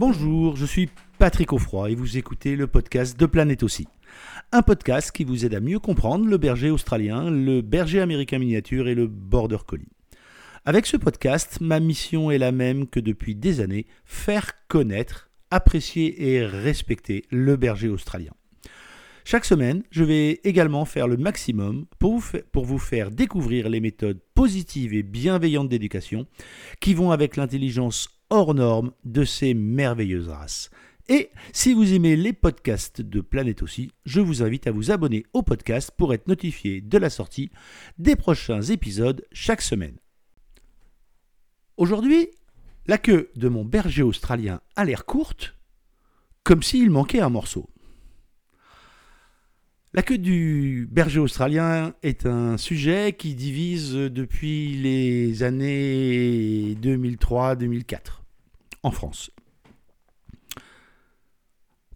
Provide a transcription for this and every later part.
Bonjour, je suis Patrick Offroy et vous écoutez le podcast de Planète aussi. Un podcast qui vous aide à mieux comprendre le berger australien, le berger américain miniature et le border collie. Avec ce podcast, ma mission est la même que depuis des années, faire connaître, apprécier et respecter le berger australien. Chaque semaine, je vais également faire le maximum pour vous, pour vous, faire découvrir les méthodes positives et bienveillantes d'éducation qui vont avec l'intelligence hors norme de ces merveilleuses races. Et si vous aimez les podcasts de Planète aussi, je vous invite à vous abonner au podcast pour être notifié de la sortie des prochains épisodes chaque semaine. Aujourd'hui, la queue de mon berger australien a l'air courte, comme s'il manquait un morceau. La queue du berger australien est un sujet qui divise depuis les années 2003-2004 en France.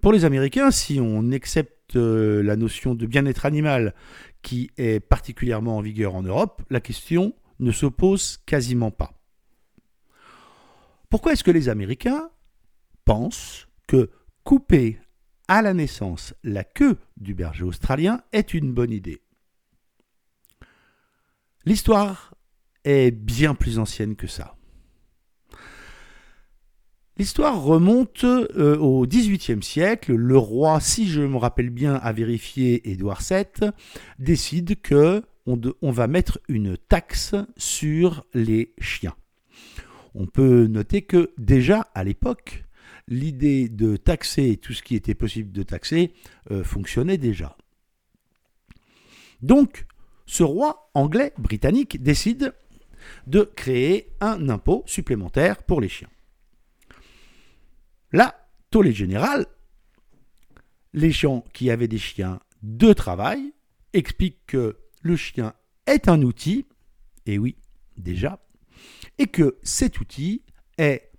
Pour les Américains, si on accepte euh, la notion de bien-être animal qui est particulièrement en vigueur en Europe, la question ne se pose quasiment pas. Pourquoi est-ce que les Américains pensent que couper à la naissance la queue du berger australien est une bonne idée? L'histoire est bien plus ancienne que ça. L'histoire remonte euh, au XVIIIe siècle. Le roi, si je me rappelle bien, à vérifier Édouard VII, décide que on va mettre une taxe sur les chiens. On peut noter que déjà à l'époque, l'idée de taxer tout ce qui était possible de taxer euh, fonctionnait déjà. Donc, ce roi anglais britannique décide de créer un impôt supplémentaire pour les chiens. Là, les général, les gens qui avaient des chiens de travail expliquent que le chien est un outil, et oui, déjà, et que cet outil est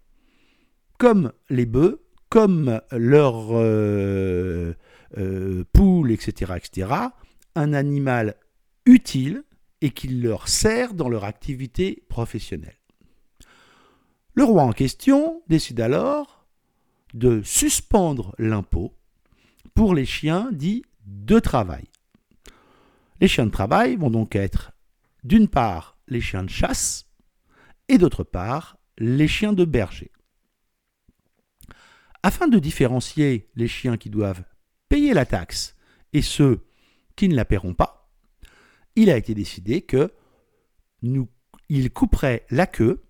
comme les bœufs, comme leurs euh, euh, poules, etc., etc., un animal utile et qui leur sert dans leur activité professionnelle. Le roi en question décide alors de suspendre l'impôt pour les chiens dits de travail. Les chiens de travail vont donc être d'une part les chiens de chasse et d'autre part les chiens de berger. Afin de différencier les chiens qui doivent payer la taxe et ceux qui ne la paieront pas, il a été décidé que nous, il couperait la queue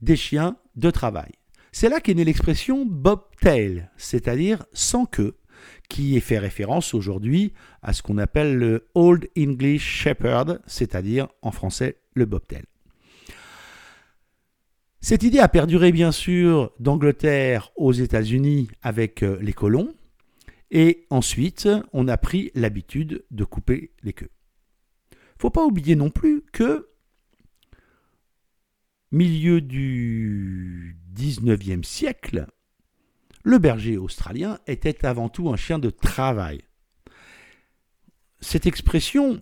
des chiens de travail. C'est là qu'est née l'expression bobtail, c'est-à-dire sans queue, qui fait référence aujourd'hui à ce qu'on appelle le Old English Shepherd, c'est-à-dire en français le bobtail. Cette idée a perduré bien sûr d'Angleterre aux États-Unis avec euh, les colons, et ensuite on a pris l'habitude de couper les queues. Faut pas oublier non plus que milieu du 19e siècle, le berger australien était avant tout un chien de travail. Cette expression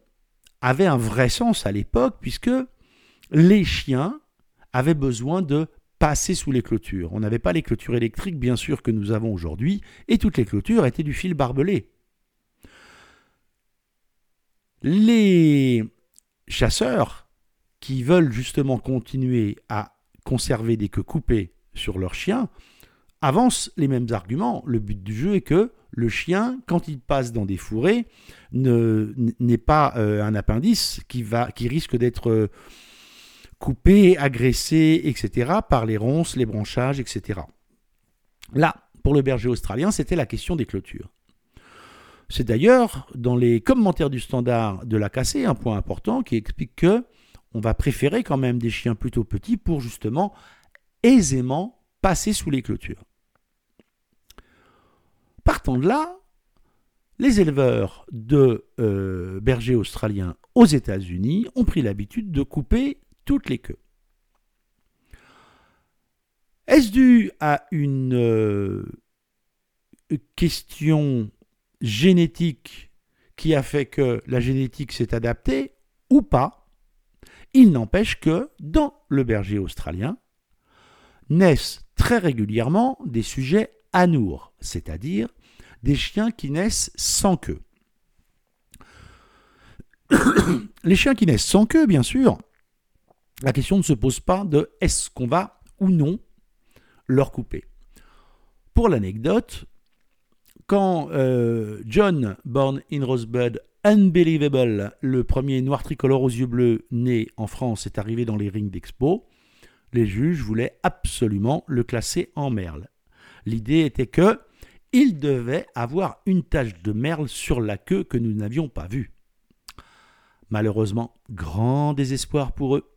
avait un vrai sens à l'époque puisque les chiens avait besoin de passer sous les clôtures. On n'avait pas les clôtures électriques, bien sûr, que nous avons aujourd'hui, et toutes les clôtures étaient du fil barbelé. Les chasseurs qui veulent justement continuer à conserver des queues coupées sur leurs chiens avancent les mêmes arguments. Le but du jeu est que le chien, quand il passe dans des fourrés, n'est pas euh, un appendice qui, risque d'être euh, coupés, agressés, etc., par les ronces, les branchages, etc. Là, pour le berger australien, c'était la question des clôtures. C'est d'ailleurs dans les commentaires du standard de la cassée un point important qui explique que on va préférer quand même des chiens plutôt petits pour justement aisément passer sous les clôtures. Partant de là, les éleveurs de euh, bergers australiens aux États-Unis ont pris l'habitude de couper toutes les queues. Est-ce dû à une euh, question génétique qui a fait que la génétique s'est adaptée ou pas? Il n'empêche que dans le berger australien, naissent très régulièrement des sujets anours, c'est-à-dire des chiens qui naissent sans queue. Les chiens qui naissent sans queue, bien sûr, la question ne se pose pas de est-ce qu'on va ou non leur couper. Pour l'anecdote, quand euh, John, born in Rosebud, Unbelievable, le premier noir tricolore aux yeux bleus né en France, est arrivé dans les rings d'expo, les juges voulaient absolument le classer en merle. L'idée était que il devait avoir une tache de merle sur la queue que nous n'avions pas vue. Malheureusement, grand désespoir pour eux.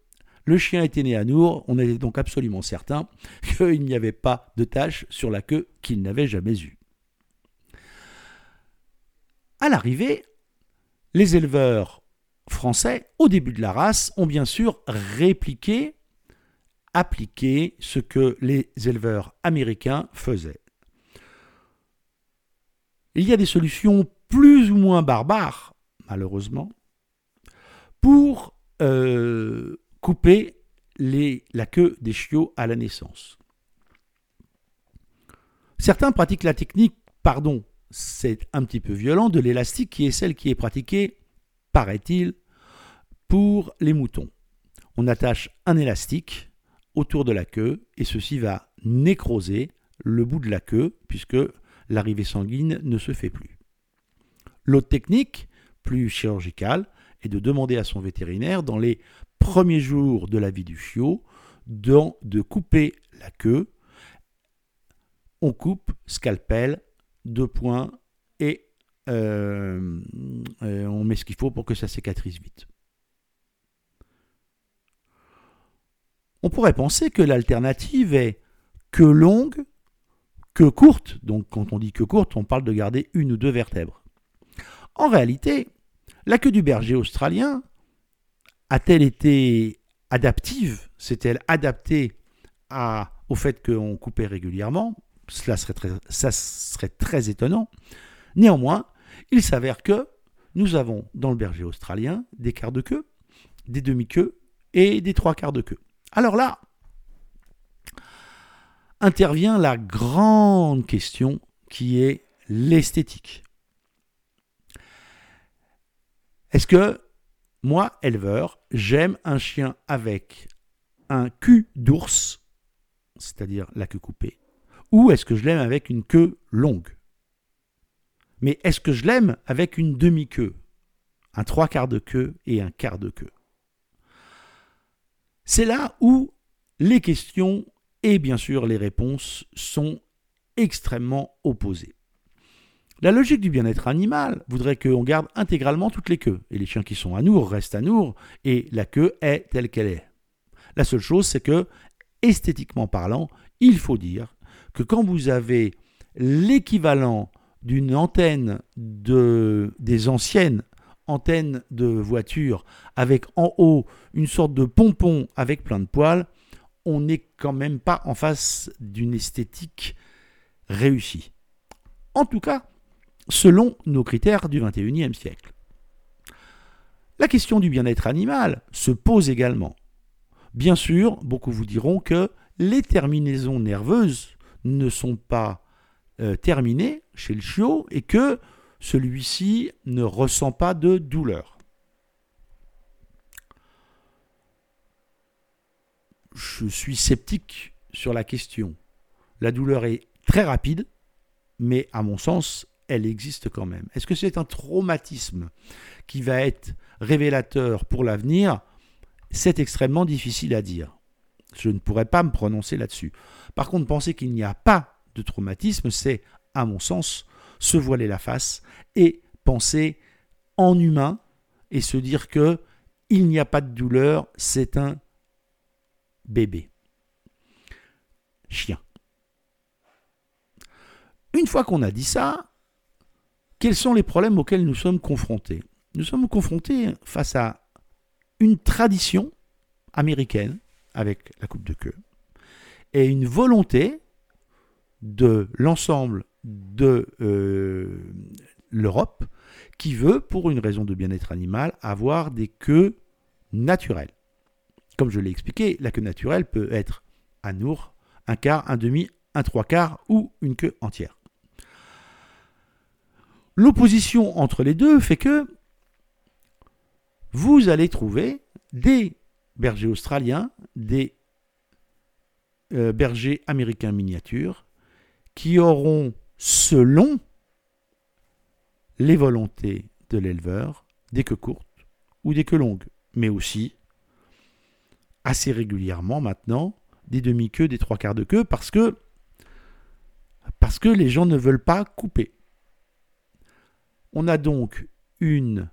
Le chien était né à Nour, on était donc absolument certain qu'il n'y avait pas de tache sur la queue qu'ils n'avaient jamais eue. À l'arrivée, les éleveurs français, au début de la race, ont bien sûr répliqué, appliqué ce que les éleveurs américains faisaient. Il y a des solutions plus ou moins barbares, malheureusement, pour euh, couper la queue des chiots à la naissance. Certains pratiquent la technique, pardon, c'est un petit peu violent, de l'élastique qui est celle qui est pratiquée, paraît-il, pour les moutons. On attache un élastique autour de la queue et ceci va nécroser le bout de la queue puisque l'arrivée sanguine ne se fait plus. L'autre technique, plus chirurgicale, est de demander à son vétérinaire dans les premiers jours de la vie du chiot de couper la queue. On coupe, scalpel, deux points et euh, euh, on met ce qu'il faut pour que ça cicatrise vite. On pourrait penser que l'alternative est que longue, que courte. Donc quand on dit que courte, on parle de garder une ou deux vertèbres. En réalité, la queue du berger australien a-t-elle été adaptive? S'est-elle adaptée au fait qu'on coupait régulièrement? Cela serait très, ça serait très étonnant. Néanmoins, il s'avère que nous avons dans le berger australien des quarts de queue, des demi-queues et des trois quarts de queue. Alors là, intervient la grande question qui est l'esthétique. Est-ce que moi, éleveur, j'aime un chien avec un cul d'ours, c'est-à-dire la queue coupée, ou est-ce que je l'aime avec une queue longue? Mais est-ce que je l'aime avec une demi-queue, un trois quarts de queue et un quart de queue? C'est là où les questions et bien sûr les réponses sont extrêmement opposées. La logique du bien-être animal voudrait qu'on garde intégralement toutes les queues, et les chiens qui sont à Nour restent à Nour, et la queue est telle qu'elle est. La seule chose, c'est que, esthétiquement parlant, il faut dire que quand vous avez l'équivalent d'une antenne de, des anciennes antennes de voiture avec en haut une sorte de pompon avec plein de poils, on n'est quand même pas en face d'une esthétique réussie. En tout cas, selon nos critères du XXIe siècle. La question du bien-être animal se pose également. Bien sûr, beaucoup vous diront que les terminaisons nerveuses ne sont pas euh, terminées chez le chiot et que celui-ci ne ressent pas de douleur. Je suis sceptique sur la question. La douleur est très rapide, mais à mon sens, elle existe quand même. Est-ce que c'est un traumatisme qui va être révélateur pour l'avenir? C'est extrêmement difficile à dire. Je ne pourrais pas me prononcer là-dessus. Par contre, penser qu'il n'y a pas de traumatisme, c'est, à mon sens, se voiler la face et penser en humain et se dire que il n'y a pas de douleur, c'est un bébé. Chien. Une fois qu'on a dit ça, quels sont les problèmes auxquels nous sommes confrontés? Nous sommes confrontés face à une tradition américaine avec la coupe de queue et une volonté de l'ensemble de euh, l'Europe qui veut, pour une raison de bien-être animal, avoir des queues naturelles. Comme je l'ai expliqué, la queue naturelle peut être à Nour, un quart, un demi, un trois quarts ou une queue entière. L'opposition entre les deux fait que vous allez trouver des bergers australiens, des euh, bergers américains miniatures, qui auront, selon les volontés de l'éleveur, des queues courtes ou des queues longues, mais aussi, assez régulièrement maintenant, des demi-queues, des trois quarts de queue, parce que, parce que les gens ne veulent pas couper. On a donc une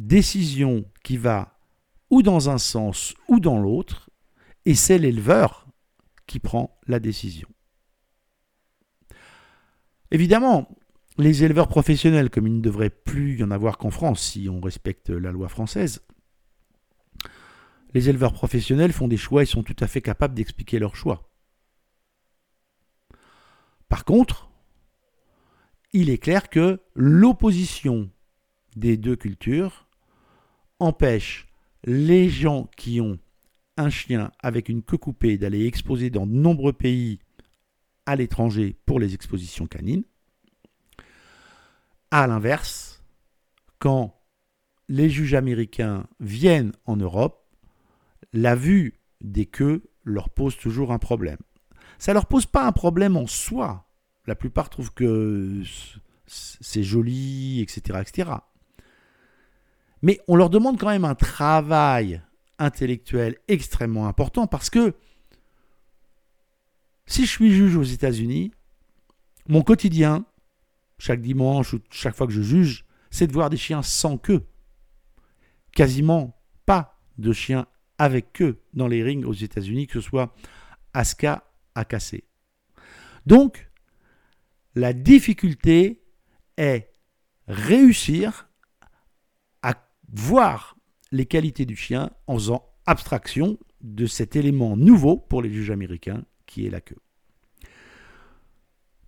décision qui va ou dans un sens ou dans l'autre, et c'est l'éleveur qui prend la décision. Évidemment, les éleveurs professionnels, comme il ne devrait plus y en avoir qu'en France si on respecte la loi française, les éleveurs professionnels font des choix et sont tout à fait capables d'expliquer leurs choix. Par contre, il est clair que l'opposition des deux cultures empêche les gens qui ont un chien avec une queue coupée d'aller exposer dans de nombreux pays à l'étranger pour les expositions canines. À l'inverse, quand les juges américains viennent en Europe, la vue des queues leur pose toujours un problème. Ça ne leur pose pas un problème en soi. La plupart trouvent que c'est joli, etc., etc. Mais on leur demande quand même un travail intellectuel extrêmement important parce que si je suis juge aux États-Unis, mon quotidien, chaque dimanche ou chaque fois que je juge, c'est de voir des chiens sans queue. Quasiment pas de chiens avec queue dans les rings aux États-Unis, que ce soit Aska, AKC. Donc, la difficulté est réussir à voir les qualités du chien en faisant abstraction de cet élément nouveau pour les juges américains qui est la queue.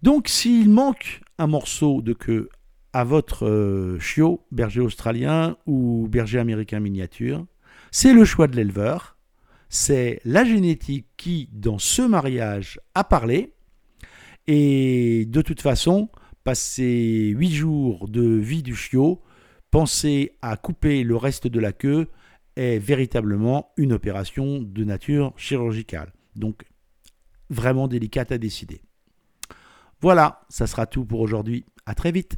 Donc s'il manque un morceau de queue à votre euh, chiot, berger australien ou berger américain miniature, c'est le choix de l'éleveur, c'est la génétique qui, dans ce mariage, a parlé, et de toute façon, passer huit jours de vie du chiot, penser à couper le reste de la queue est véritablement une opération de nature chirurgicale. Donc vraiment délicate à décider. Voilà, ça sera tout pour aujourd'hui. À très vite.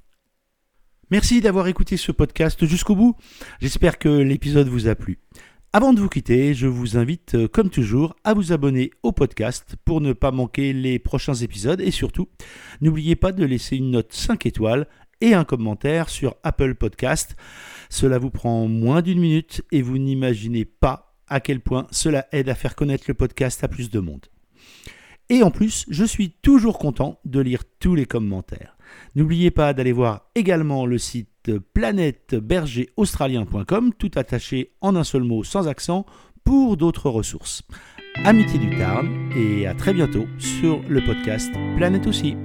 Merci d'avoir écouté ce podcast jusqu'au bout. J'espère que l'épisode vous a plu. Avant de vous quitter, je vous invite, euh, comme toujours, à vous abonner au podcast pour ne pas manquer les prochains épisodes et surtout, n'oubliez pas de laisser une note 5 étoiles et un commentaire sur Apple Podcast. Cela vous prend moins d'une minute et vous n'imaginez pas à quel point cela aide à faire connaître le podcast à plus de monde. Et en plus, je suis toujours content de lire tous les commentaires. N'oubliez pas d'aller voir également le site planètebergeraustralien.com, tout attaché en un seul mot sans accent, pour d'autres ressources. Amitié du Tarn et à très bientôt sur le podcast Planète aussi.